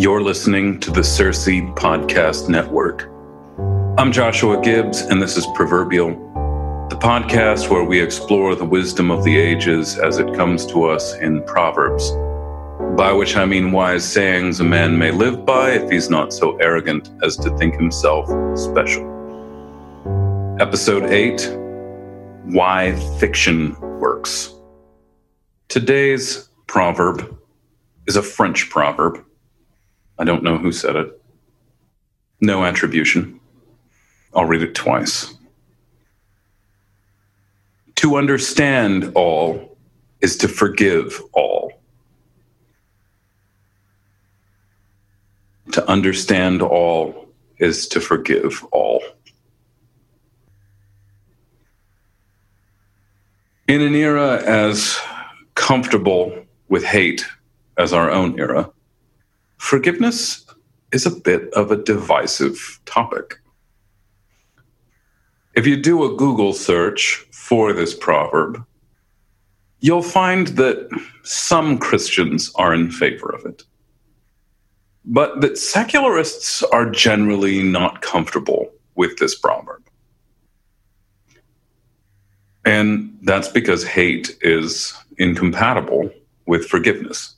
You're listening to the Circe Podcast Network. I'm Joshua Gibbs, and this is Proverbial, the podcast where we explore the wisdom of the ages as it comes to us in Proverbs, by which I mean wise sayings a man may live by if he's not so arrogant as to think himself special. Episode 8 Why Fiction Works. Today's proverb is a French proverb I don't know who said it. No attribution. I'll read it twice. To understand all is to forgive all. To understand all is to forgive all. In an era as comfortable with hate as our own era, forgiveness is a bit of a divisive topic. If you do a Google search for this proverb, you'll find that some Christians are in favor of it, but that secularists are generally not comfortable with this proverb. And that's because hate is incompatible with forgiveness.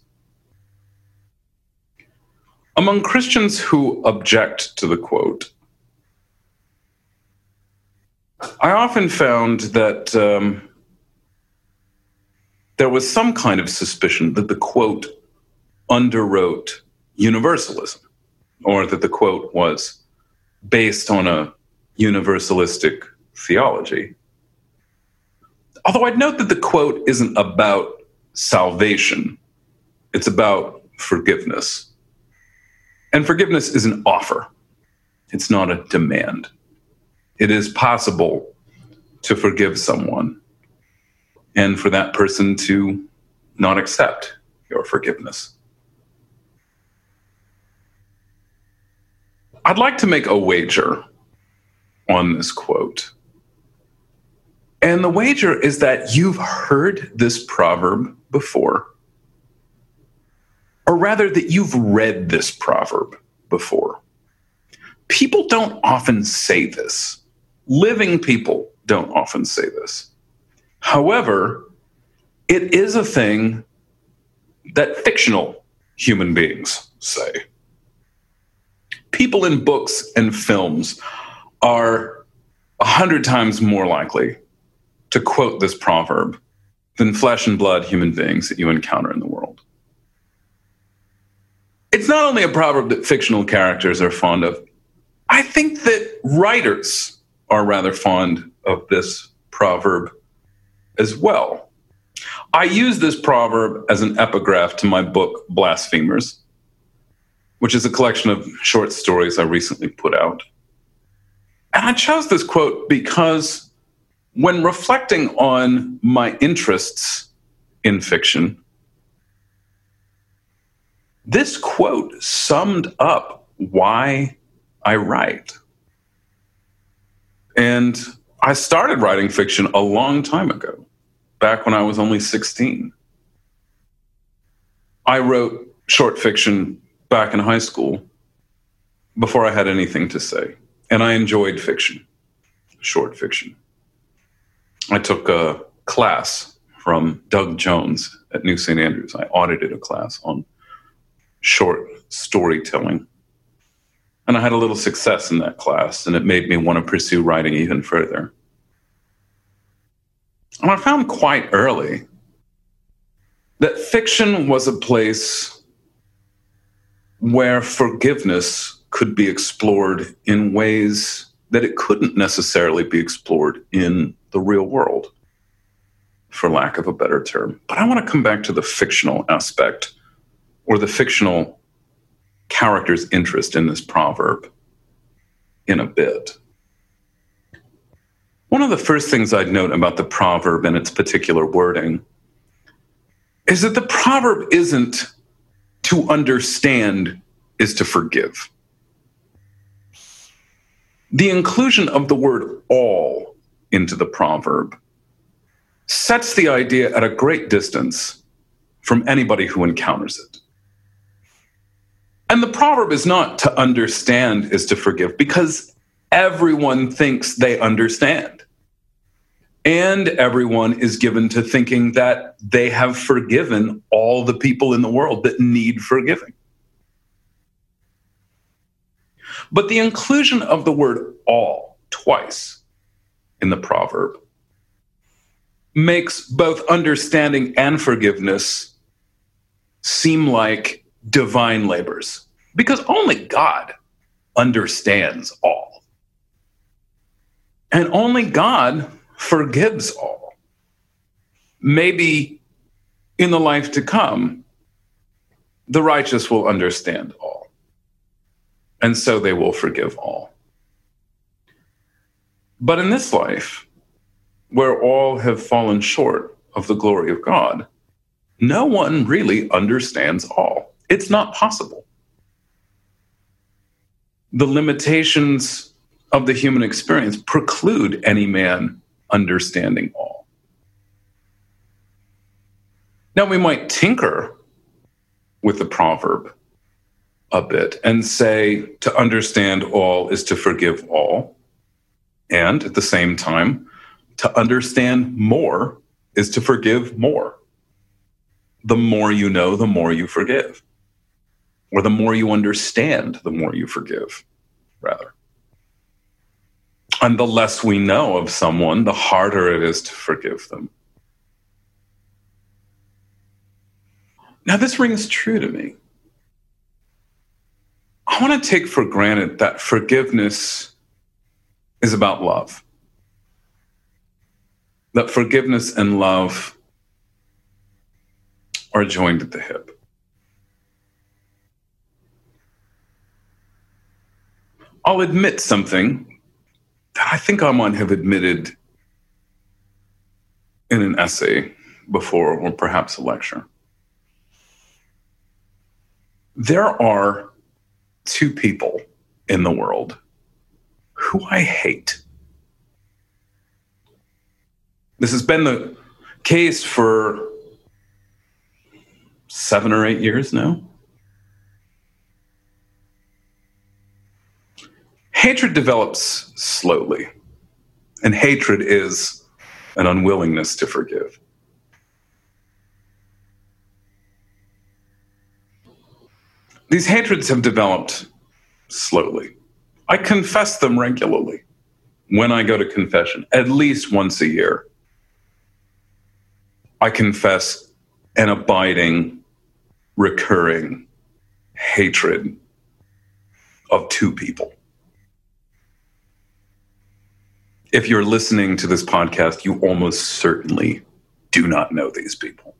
Among Christians who object to the quote, I often found that um, there was some kind of suspicion that the quote underwrote universalism, or that the quote was based on a universalistic theology. Although I'd note that the quote isn't about salvation, it's about forgiveness. And forgiveness is an offer, it's not a demand. It is possible to forgive someone and for that person to not accept your forgiveness. I'd like to make a wager on this quote. And the wager is that you've heard this proverb before or rather that you've read this proverb before. People don't often say this. Living people don't often say this. However, it is a thing that fictional human beings say. People in books and films are a hundred times more likely to quote this proverb than flesh and blood human beings that you encounter in the world it's not only a proverb that fictional characters are fond of. I think that writers are rather fond of this proverb as well. I use this proverb as an epigraph to my book, Blasphemers, which is a collection of short stories I recently put out. And I chose this quote because when reflecting on my interests in fiction, this quote summed up why I write. And I started writing fiction a long time ago, back when I was only 16. I wrote short fiction back in high school before I had anything to say. And I enjoyed fiction, short fiction. I took a class from Doug Jones at New St. Andrews. I audited a class on short storytelling. And I had a little success in that class, and it made me want to pursue writing even further. And I found quite early that fiction was a place where forgiveness could be explored in ways that it couldn't necessarily be explored in the real world, for lack of a better term. But I want to come back to the fictional aspect or the fictional character's interest in this proverb in a bit. One of the first things I'd note about the proverb and its particular wording is that the proverb isn't to understand is to forgive. The inclusion of the word all into the proverb sets the idea at a great distance from anybody who encounters it. And the proverb is not to understand is to forgive because everyone thinks they understand. And everyone is given to thinking that they have forgiven all the people in the world that need forgiving. But the inclusion of the word all twice in the proverb makes both understanding and forgiveness seem like divine labors because only God understands all. And only God forgives all. Maybe in the life to come, the righteous will understand all and so they will forgive all. But in this life, where all have fallen short of the glory of God, no one really understands all. It's not possible. The limitations of the human experience preclude any man understanding all. Now, we might tinker with the proverb a bit and say to understand all is to forgive all. And at the same time, to understand more is to forgive more. The more you know, the more you forgive. Or the more you understand, the more you forgive, rather. And the less we know of someone, the harder it is to forgive them. Now, this rings true to me I want to take for granted that forgiveness is about love. That forgiveness and love are joined at the hip. I'll admit something that I think I might have admitted in an essay before, or perhaps a lecture. There are two people in the world who I hate. This has been the case for seven or eight years now. Hatred develops slowly, and hatred is an unwillingness to forgive. These hatreds have developed slowly. I confess them regularly when I go to confession, at least once a year. I confess an abiding, recurring hatred of two people. If you're listening to this podcast, you almost certainly do not know these people.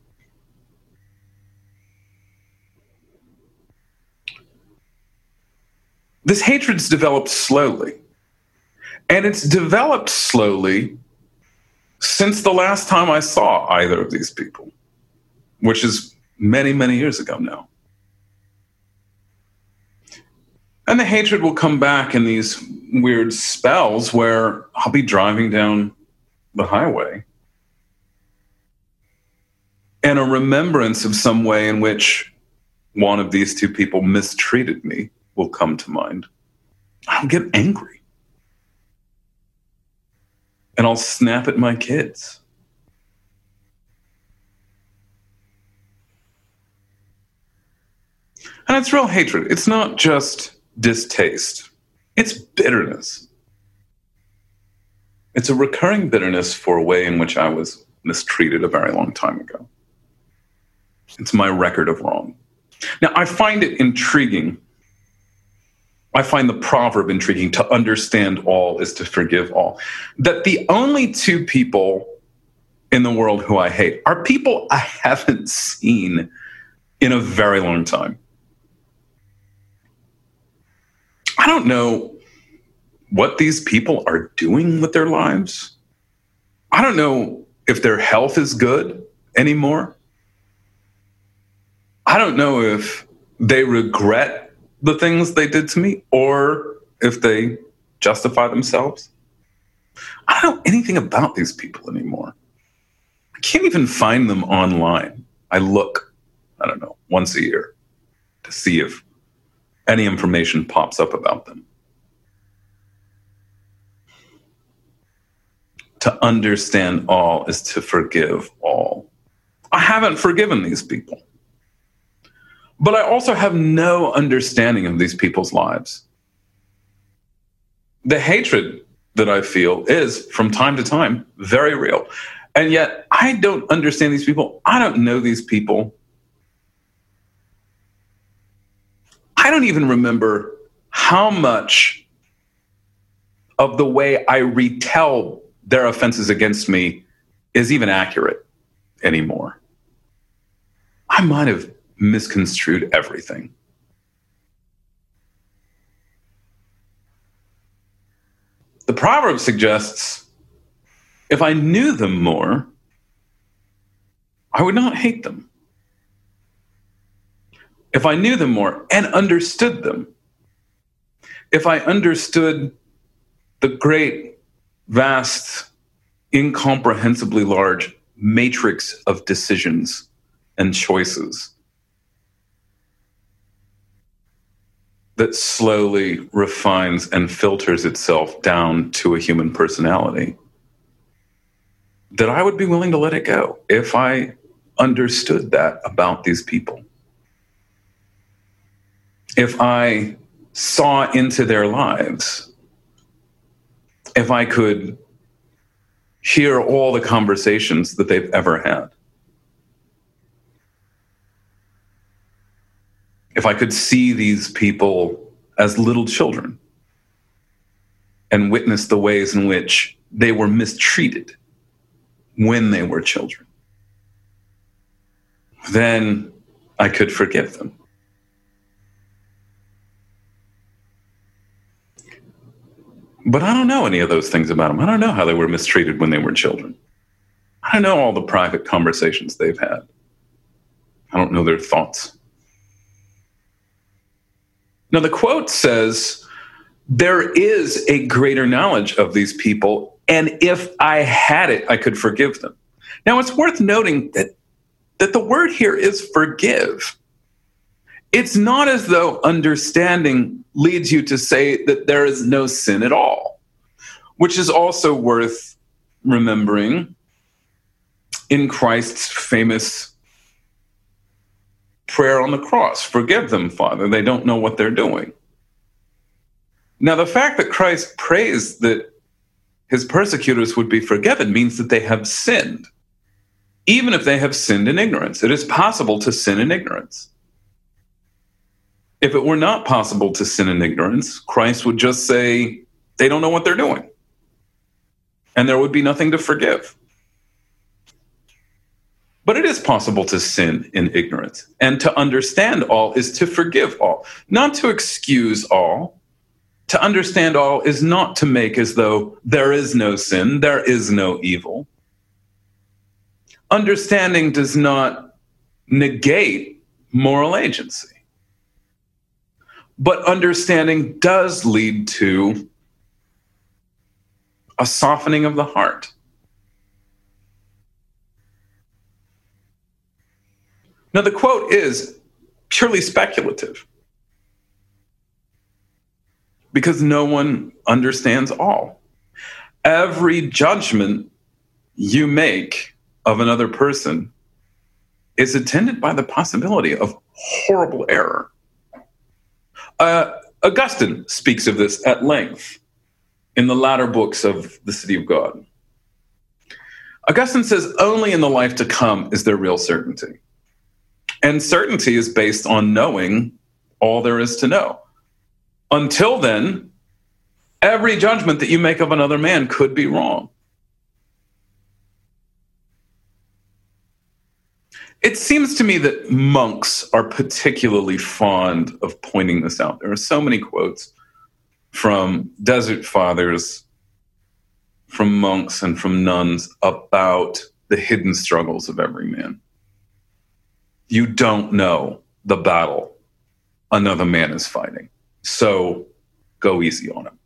this hatred's developed slowly. And it's developed slowly since the last time I saw either of these people, which is many, many years ago now. And the hatred will come back in these weird spells where I'll be driving down the highway and a remembrance of some way in which one of these two people mistreated me will come to mind. I'll get angry. And I'll snap at my kids. And it's real hatred. It's not just distaste, it's bitterness. It's a recurring bitterness for a way in which I was mistreated a very long time ago. It's my record of wrong. Now, I find it intriguing. I find the proverb intriguing to understand all is to forgive all. That the only two people in the world who I hate are people I haven't seen in a very long time. I don't know what these people are doing with their lives. I don't know if their health is good anymore. I don't know if they regret the things they did to me or if they justify themselves. I don't know anything about these people anymore. I can't even find them online. I look, I don't know, once a year to see if any information pops up about them. To understand all is to forgive all. I haven't forgiven these people. But I also have no understanding of these people's lives. The hatred that I feel is, from time to time, very real. And yet, I don't understand these people. I don't know these people. I don't even remember how much of the way I retell their offenses against me is even accurate anymore. I might have misconstrued everything. The proverb suggests if I knew them more, I would not hate them. If I knew them more and understood them, if I understood the great, vast, incomprehensibly large matrix of decisions and choices that slowly refines and filters itself down to a human personality, that I would be willing to let it go if I understood that about these people. If I saw into their lives, if I could hear all the conversations that they've ever had. if I could see these people as little children and witness the ways in which they were mistreated when they were children, then I could forgive them. But I don't know any of those things about them. I don't know how they were mistreated when they were children. I don't know all the private conversations they've had. I don't know their thoughts. Now, the quote says, There is a greater knowledge of these people, and if I had it, I could forgive them. Now, it's worth noting that, that the word here is forgive. It's not as though understanding leads you to say that there is no sin at all, which is also worth remembering in Christ's famous prayer on the cross Forgive them, Father. They don't know what they're doing. Now, the fact that Christ prays that his persecutors would be forgiven means that they have sinned, even if they have sinned in ignorance. It is possible to sin in ignorance. If it were not possible to sin in ignorance, Christ would just say, they don't know what they're doing. And there would be nothing to forgive. But it is possible to sin in ignorance. And to understand all is to forgive all, not to excuse all. To understand all is not to make as though there is no sin, there is no evil. understanding does not negate moral agency. But understanding does lead to a softening of the heart. Now, the quote is purely speculative because no one understands all. Every judgment you make of another person is attended by the possibility of horrible error. Uh, Augustine speaks of this at length in the latter books of the City of God. Augustine says only in the life to come is there real certainty. And certainty is based on knowing all there is to know. Until then, every judgment that you make of another man could be wrong. It seems to me that monks are particularly fond of pointing this out. There are so many quotes from desert fathers, from monks, and from nuns about the hidden struggles of every man. You don't know the battle another man is fighting. So go easy on him.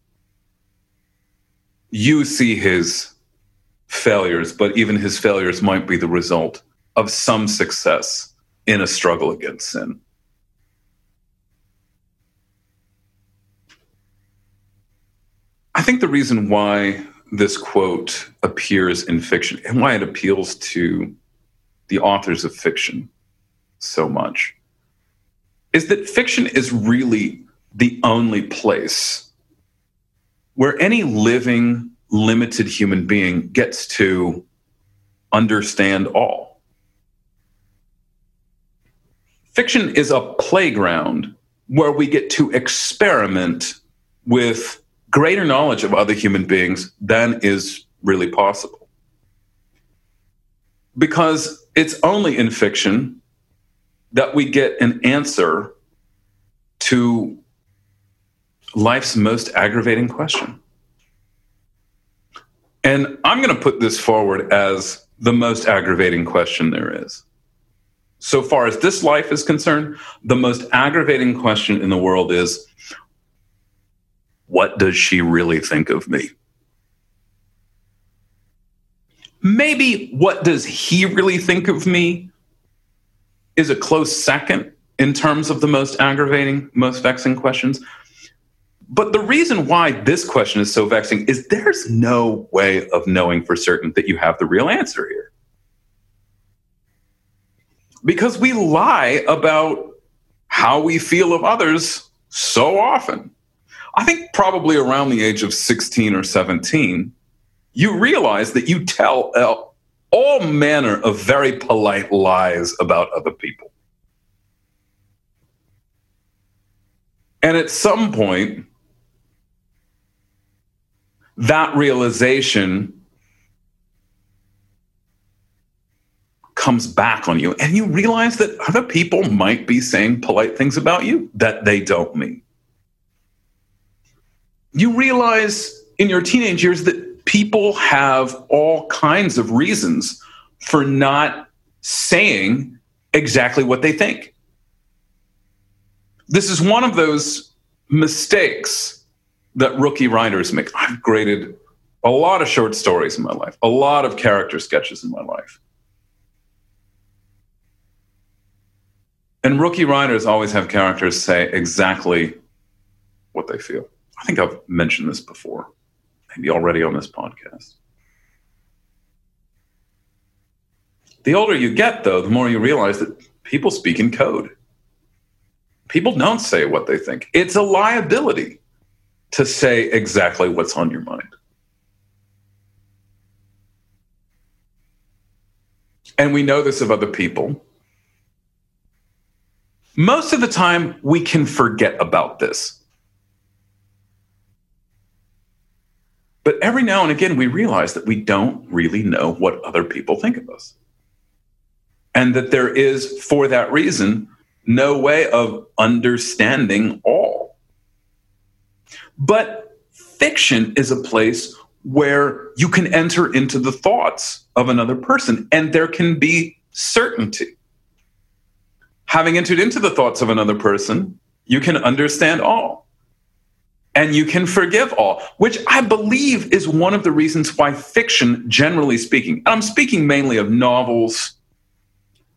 You see his failures, but even his failures might be the result of some success in a struggle against sin. I think the reason why this quote appears in fiction and why it appeals to the authors of fiction so much is that fiction is really the only place where any living, limited human being gets to understand all. Fiction is a playground where we get to experiment with greater knowledge of other human beings than is really possible. Because it's only in fiction that we get an answer to life's most aggravating question. And I'm going to put this forward as the most aggravating question there is. So far as this life is concerned, the most aggravating question in the world is what does she really think of me? Maybe what does he really think of me is a close second in terms of the most aggravating, most vexing questions. But the reason why this question is so vexing is there's no way of knowing for certain that you have the real answer here. Because we lie about how we feel of others so often. I think probably around the age of 16 or 17, you realize that you tell uh, all manner of very polite lies about other people. And at some point, that realization comes back on you, and you realize that other people might be saying polite things about you that they don't mean. You realize in your teenage years that people have all kinds of reasons for not saying exactly what they think. This is one of those mistakes that rookie writers make. I've graded a lot of short stories in my life, a lot of character sketches in my life. And rookie writers always have characters say exactly what they feel. I think I've mentioned this before, maybe already on this podcast. The older you get, though, the more you realize that people speak in code. People don't say what they think. It's a liability to say exactly what's on your mind. And we know this of other people. Most of the time, we can forget about this. But every now and again, we realize that we don't really know what other people think of us. And that there is, for that reason, no way of understanding all. But fiction is a place where you can enter into the thoughts of another person and there can be certainty. Having entered into the thoughts of another person, you can understand all and you can forgive all, which I believe is one of the reasons why fiction, generally speaking, and I'm speaking mainly of novels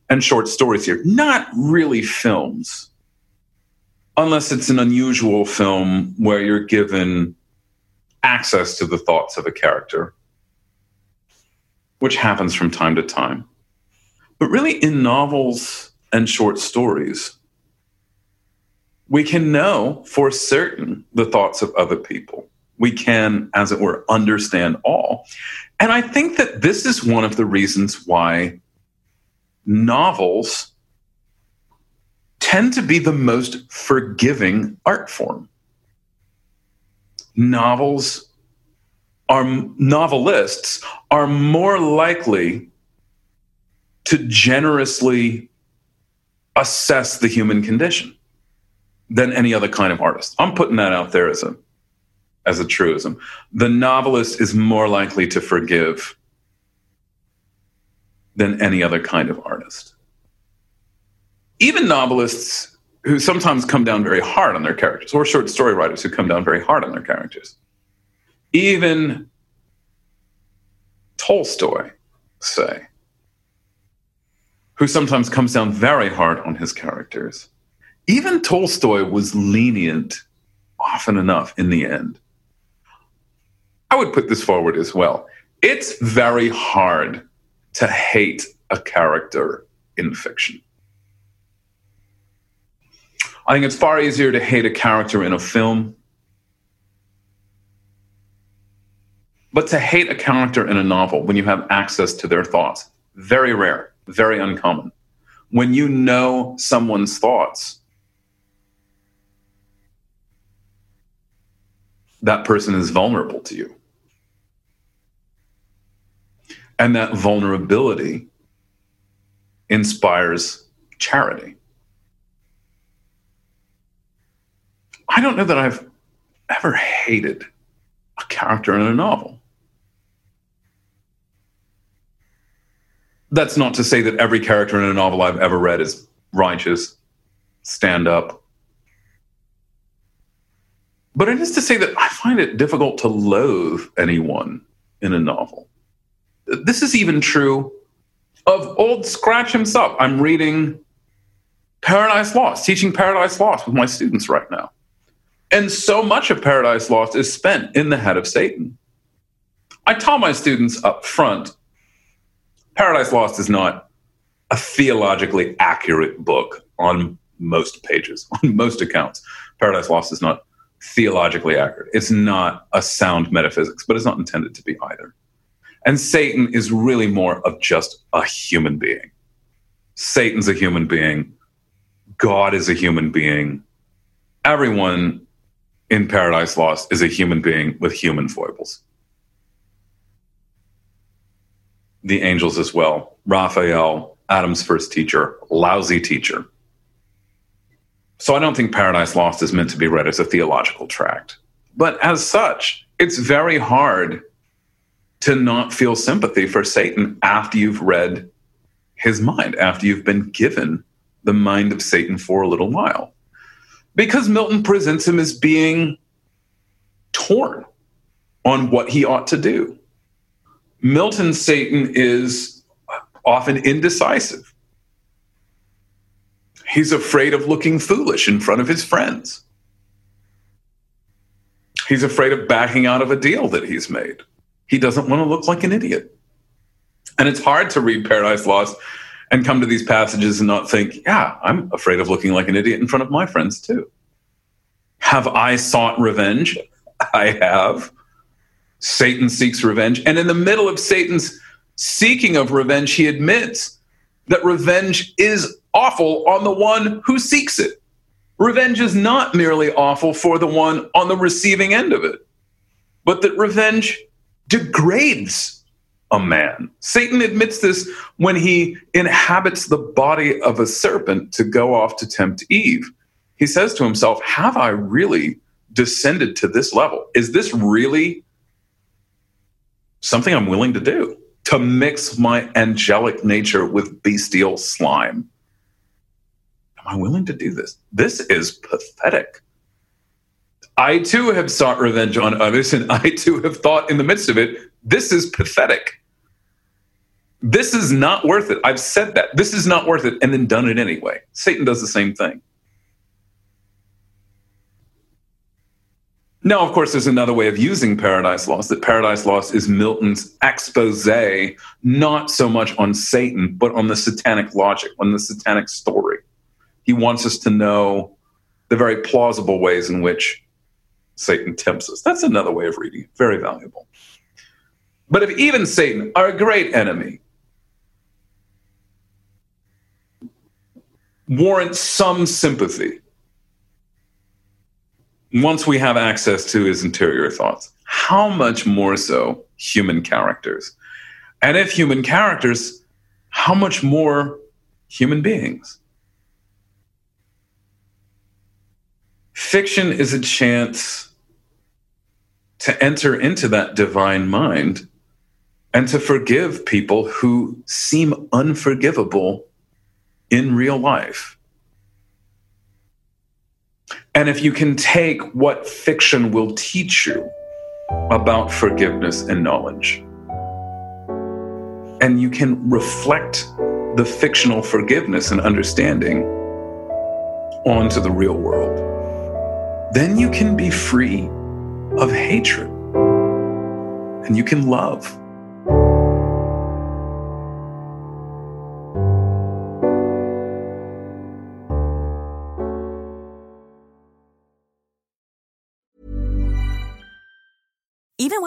and short stories here, not really films, unless it's an unusual film where you're given access to the thoughts of a character, which happens from time to time. But really, in novels and short stories, we can know for certain the thoughts of other people. We can, as it were, understand all. And I think that this is one of the reasons why novels tend to be the most forgiving art form. Novels are novelists are more likely to generously assess the human condition than any other kind of artist. I'm putting that out there as a as a truism. The novelist is more likely to forgive than any other kind of artist. Even novelists who sometimes come down very hard on their characters, or short story writers who come down very hard on their characters. Even Tolstoy, say, who sometimes comes down very hard on his characters even Tolstoy was lenient often enough in the end. I would put this forward as well. It's very hard to hate a character in fiction. I think it's far easier to hate a character in a film. But to hate a character in a novel when you have access to their thoughts, very rare, very uncommon. When you know someone's thoughts, that person is vulnerable to you. And that vulnerability inspires charity. I don't know that I've ever hated a character in a novel. That's not to say that every character in a novel I've ever read is righteous, stand up, but it is to say that I find it difficult to loathe anyone in a novel. This is even true of Old Scratch himself. I'm reading Paradise Lost, teaching Paradise Lost with my students right now. And so much of Paradise Lost is spent in the head of Satan. I tell my students up front Paradise Lost is not a theologically accurate book on most pages, on most accounts. Paradise Lost is not theologically accurate. It's not a sound metaphysics, but it's not intended to be either. And Satan is really more of just a human being. Satan's a human being. God is a human being. Everyone in Paradise Lost is a human being with human foibles. The angels as well. Raphael, Adam's first teacher, lousy teacher. So I don't think Paradise Lost is meant to be read as a theological tract. But as such, it's very hard to not feel sympathy for Satan after you've read his mind, after you've been given the mind of Satan for a little while. Because Milton presents him as being torn on what he ought to do. Milton's Satan is often indecisive. He's afraid of looking foolish in front of his friends. He's afraid of backing out of a deal that he's made. He doesn't want to look like an idiot. And it's hard to read Paradise Lost and come to these passages and not think, yeah, I'm afraid of looking like an idiot in front of my friends too. Have I sought revenge? I have. Satan seeks revenge. And in the middle of Satan's seeking of revenge, he admits that revenge is awful on the one who seeks it. Revenge is not merely awful for the one on the receiving end of it, but that revenge degrades a man. Satan admits this when he inhabits the body of a serpent to go off to tempt Eve. He says to himself, Have I really descended to this level? Is this really something I'm willing to do to mix my angelic nature with bestial slime. Am I willing to do this? This is pathetic. I too have sought revenge on others, and I too have thought in the midst of it, this is pathetic. This is not worth it. I've said that. This is not worth it, and then done it anyway. Satan does the same thing. Now, of course, there's another way of using Paradise Lost, that Paradise Lost is Milton's expose, not so much on Satan, but on the satanic logic, on the satanic story. He wants us to know the very plausible ways in which Satan tempts us. That's another way of reading it, very valuable. But if even Satan, our great enemy, warrants some sympathy once we have access to his interior thoughts, how much more so human characters? And if human characters, how much more human beings? Fiction is a chance to enter into that divine mind and to forgive people who seem unforgivable in real life. And if you can take what fiction will teach you about forgiveness and knowledge, and you can reflect the fictional forgiveness and understanding onto the real world, then you can be free of hatred and you can love.